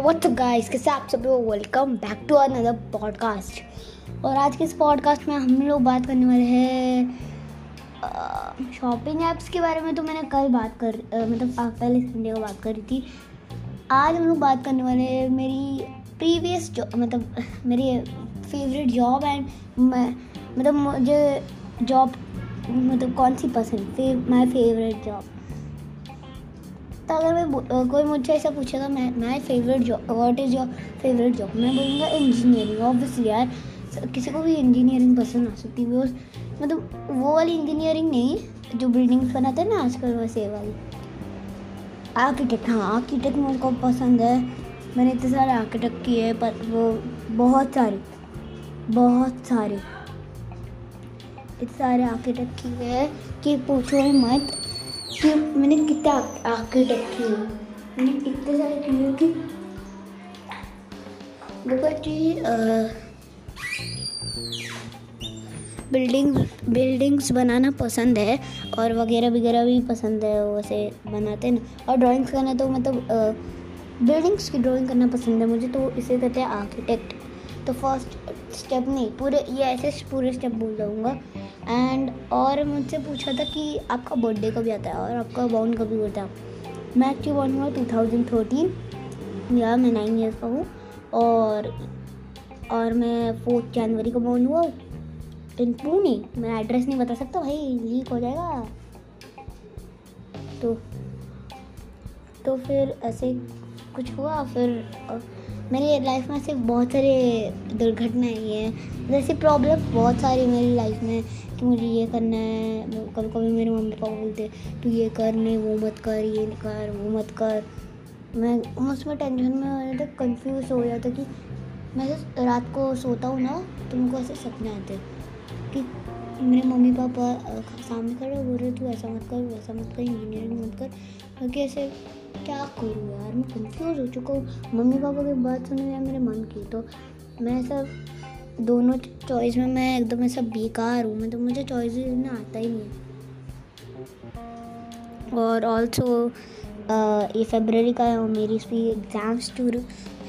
What's guys कैसे आप लोग welcome back to another podcast और आज के इस पॉडकास्ट में हम लोग बात करने वाले हैं शॉपिंग ऐप्स के बारे में। तो मैंने कल बात कर uh, मतलब पहले संडे को बात करी थी। आज हम लोग बात करने वाले हैं मेरी प्रीवियस जॉब मतलब मेरी फेवरेट जॉब एंड मतलब मुझे जॉब मतलब कौन सी पसंद? माई फेवरेट जॉब तो अगर मैं कोई मुझसे ऐसा पूछेगा मैं my favourite job what is your favourite job मैं बोलूँगा इंजीनियरिंग ऑब्वियसली यार किसी को भी इंजीनियरिंग पसंद आ सकती है मतलब वो वाली इंजीनियरिंग नहीं, जो बिल्डिंग्स बनाते हैं ना आजकल वैसे वाली। आर्किटेक्ट हाँ आर्किटेक्ट मुझको पसंद है। मैंने इतने सारे आर्किटेक्ट किए हैं, पर वो बहुत सारे बहुत सारे, इतने सारे आर्किटेक्ट किए हैं कि पूछो मत। कि मैंने कितना आर्किटेक्ट किए मैंने इतने सारे किए कि बिल्डिंग, बिल्डिंग्स बनाना पसंद है और वगैरह वगैरह भी पसंद है वैसे बनाते हैं ना। और ड्राइंग्स करना तो मतलब बिल्डिंग्स की ड्राइंग करना पसंद है मुझे तो इसे कहते हैं आर्किटेक्ट तो फ़र्स्ट स्टेप नहीं, पूरे, ये ऐसे पूरे स्टेप बोल दूँगा। एंड और मुझसे पूछा था कि आपका बर्थडे कभी आता है और आपका बाउंड कभी होता है मैं एक्चुअली बॉर्न हुआ टू थाउज़ेंड थर्टीन या मैं नाइन ईयर्स का हूँ। और और मैं फोर्थ जनवरी को बॉर्न हुआ इन पुणे मैं एड्रेस नहीं बता सकता भाई लीक हो जाएगा। तो तो फिर ऐसे कुछ हुआ, फिर मेरी लाइफ में ऐसे बहुत सारे दुर्घटनाएँ हैं जैसे प्रॉब्लम बहुत सारी मेरी लाइफ में कि मुझे ये करना है कभी कभी मेरे मम्मी पापा बोलते तू ये कर, नहीं, वो मत कर, ये नहीं कर, वो मत कर। मैं उसमें टेंशन में हो जाता कन्फ्यूज़ हो जाता कि मैं रात को सोता हूँ ना तो उनको ऐसे सपने आते कि मेरे मम्मी पापा सामने खड़े बोल रहे, तू ऐसा मत कर, वैसा मत कर इंजीनियरिंग मत कर। क्योंकि ऐसे, क्या करूँ यार, मैं कंफ्यूज हो चुका हूँ। मम्मी पापा की बात सुने यार मेरे मन की तो मैं सब दोनों चॉइस में मैं एकदम ऐसा बेकार हूँ मतलब मुझे चॉइस ना आता ही नहीं और ऑल्सो ये फेबररी का है मेरी भी एग्ज़ाम्स टूर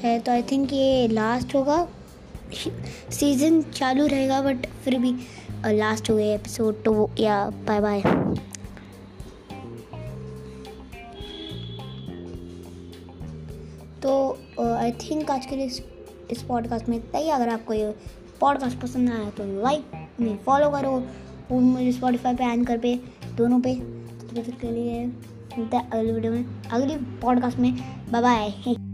है तो आई थिंक ये लास्ट होगा। सीज़न चालू रहेगा बट फिर भी लास्ट हो गया एपिसोड तो या बाय बाय तो आई थिंक आज के लिए इस, इस पॉडकास्ट में इतना ही। अगर आपको ये पॉडकास्ट पसंद आया तो लाइक नहीं फॉलो करो वो मुझे स्पॉटीफाई पे एंकर पे दोनों पे। तो के लिए मिलता है अगली वीडियो में अगली पॉडकास्ट में। Bye bye